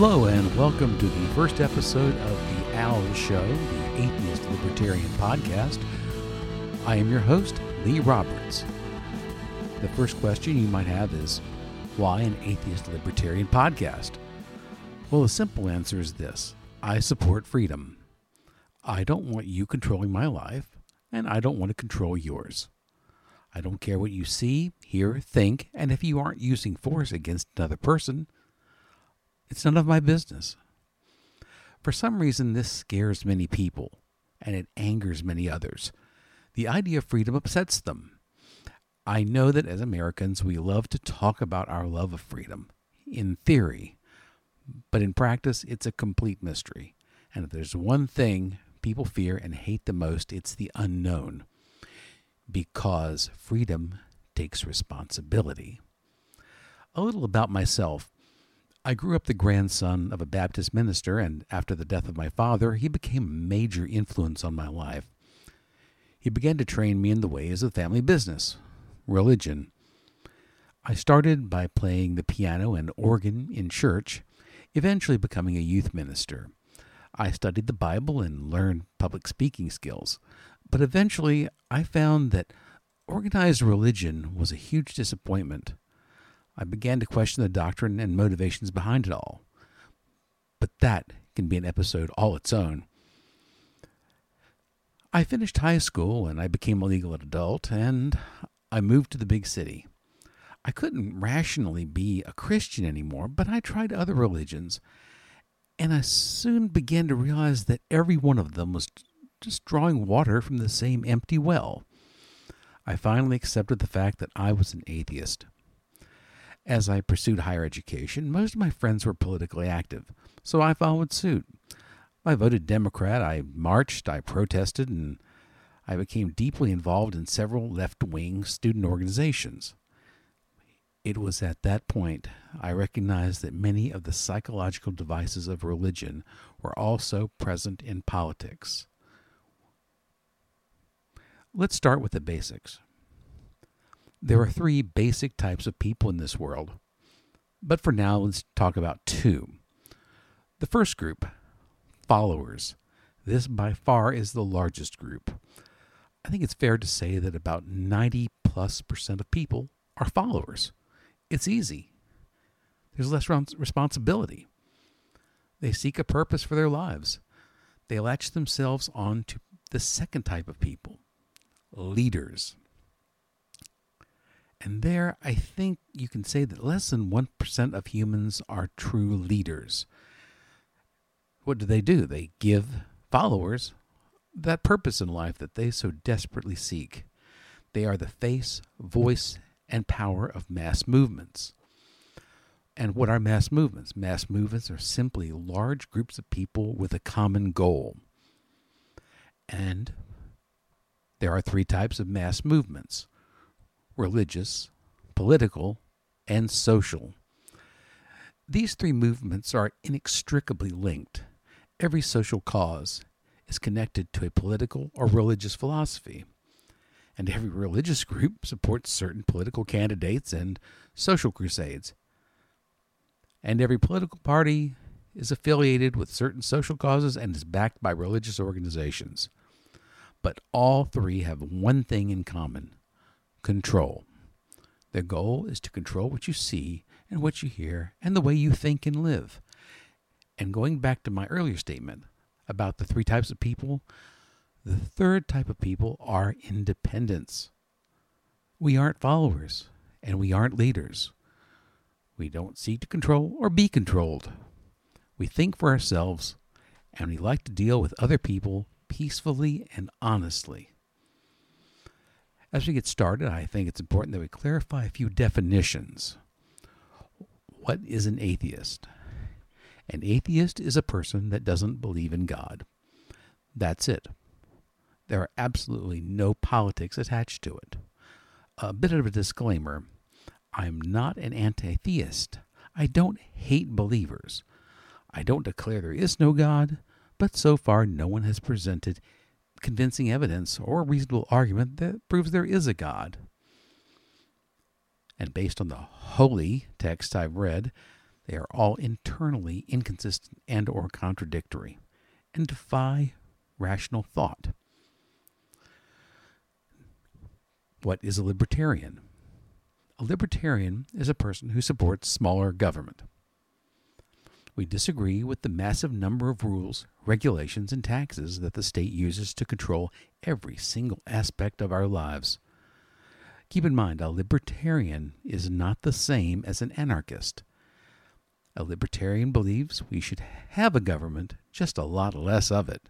Hello, and welcome to the first episode of The AL Show, the Atheist Libertarian podcast. I am your host, Lee Roberts. The first question you might have is why an Atheist Libertarian podcast? Well, the simple answer is this I support freedom. I don't want you controlling my life, and I don't want to control yours. I don't care what you see, hear, think, and if you aren't using force against another person, it's none of my business. For some reason, this scares many people, and it angers many others. The idea of freedom upsets them. I know that as Americans, we love to talk about our love of freedom, in theory, but in practice, it's a complete mystery. And if there's one thing people fear and hate the most, it's the unknown. Because freedom takes responsibility. A little about myself. I grew up the grandson of a Baptist minister, and after the death of my father, he became a major influence on my life. He began to train me in the ways of family business, religion. I started by playing the piano and organ in church, eventually becoming a youth minister. I studied the Bible and learned public speaking skills, but eventually I found that organized religion was a huge disappointment. I began to question the doctrine and motivations behind it all. But that can be an episode all its own. I finished high school and I became a legal adult, and I moved to the big city. I couldn't rationally be a Christian anymore, but I tried other religions, and I soon began to realize that every one of them was just drawing water from the same empty well. I finally accepted the fact that I was an atheist. As I pursued higher education, most of my friends were politically active, so I followed suit. I voted Democrat, I marched, I protested, and I became deeply involved in several left wing student organizations. It was at that point I recognized that many of the psychological devices of religion were also present in politics. Let's start with the basics. There are three basic types of people in this world, but for now, let's talk about two. The first group, followers. This by far is the largest group. I think it's fair to say that about 90 plus percent of people are followers. It's easy, there's less responsibility. They seek a purpose for their lives. They latch themselves on to the second type of people leaders. And there, I think you can say that less than 1% of humans are true leaders. What do they do? They give followers that purpose in life that they so desperately seek. They are the face, voice, and power of mass movements. And what are mass movements? Mass movements are simply large groups of people with a common goal. And there are three types of mass movements religious, political, and social. These three movements are inextricably linked. Every social cause is connected to a political or religious philosophy, and every religious group supports certain political candidates and social crusades. And every political party is affiliated with certain social causes and is backed by religious organizations. But all three have one thing in common control. Their goal is to control what you see and what you hear and the way you think and live. And going back to my earlier statement about the three types of people, the third type of people are independents. We aren't followers and we aren't leaders. We don't seek to control or be controlled. We think for ourselves and we like to deal with other people peacefully and honestly. As we get started, I think it's important that we clarify a few definitions. What is an atheist? An atheist is a person that doesn't believe in God. That's it. There are absolutely no politics attached to it. A bit of a disclaimer I'm not an anti theist. I don't hate believers. I don't declare there is no God, but so far no one has presented convincing evidence or reasonable argument that proves there is a God. And based on the holy text I've read, They are all internally inconsistent and or contradictory and defy rational thought. What is a libertarian? A libertarian is a person who supports smaller government. We disagree with the massive number of rules, regulations, and taxes that the state uses to control every single aspect of our lives. Keep in mind, a libertarian is not the same as an anarchist. A libertarian believes we should have a government, just a lot less of it,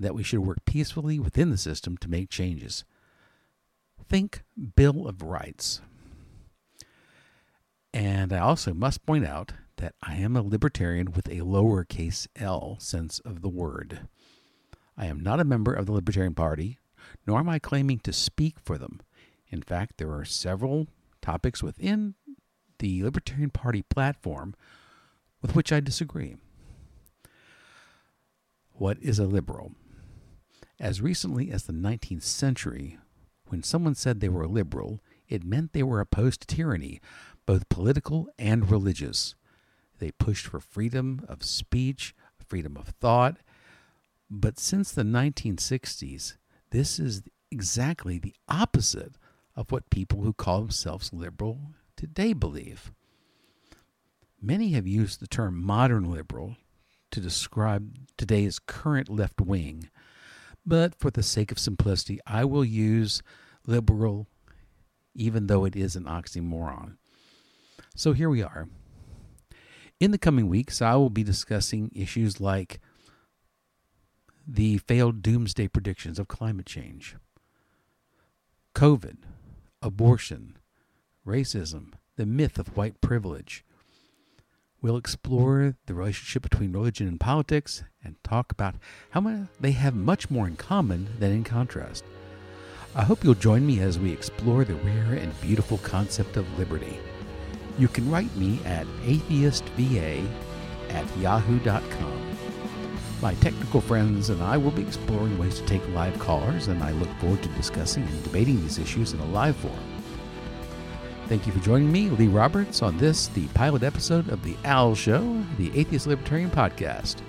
that we should work peacefully within the system to make changes. Think Bill of Rights. And I also must point out that I am a libertarian with a lowercase l sense of the word. I am not a member of the Libertarian Party, nor am I claiming to speak for them. In fact, there are several topics within the Libertarian Party platform with which I disagree. What is a liberal? As recently as the 19th century, when someone said they were a liberal, it meant they were opposed to tyranny, both political and religious. They pushed for freedom of speech, freedom of thought. But since the 1960s, this is exactly the opposite of what people who call themselves liberal today believe. Many have used the term modern liberal to describe today's current left wing, but for the sake of simplicity, I will use liberal even though it is an oxymoron. So here we are. In the coming weeks, I will be discussing issues like the failed doomsday predictions of climate change, COVID, abortion, racism, the myth of white privilege. We'll explore the relationship between religion and politics and talk about how they have much more in common than in contrast. I hope you'll join me as we explore the rare and beautiful concept of liberty. You can write me at atheistva at yahoo.com. My technical friends and I will be exploring ways to take live callers, and I look forward to discussing and debating these issues in a live forum. Thank you for joining me, Lee Roberts, on this, the pilot episode of The AL Show, the Atheist Libertarian Podcast.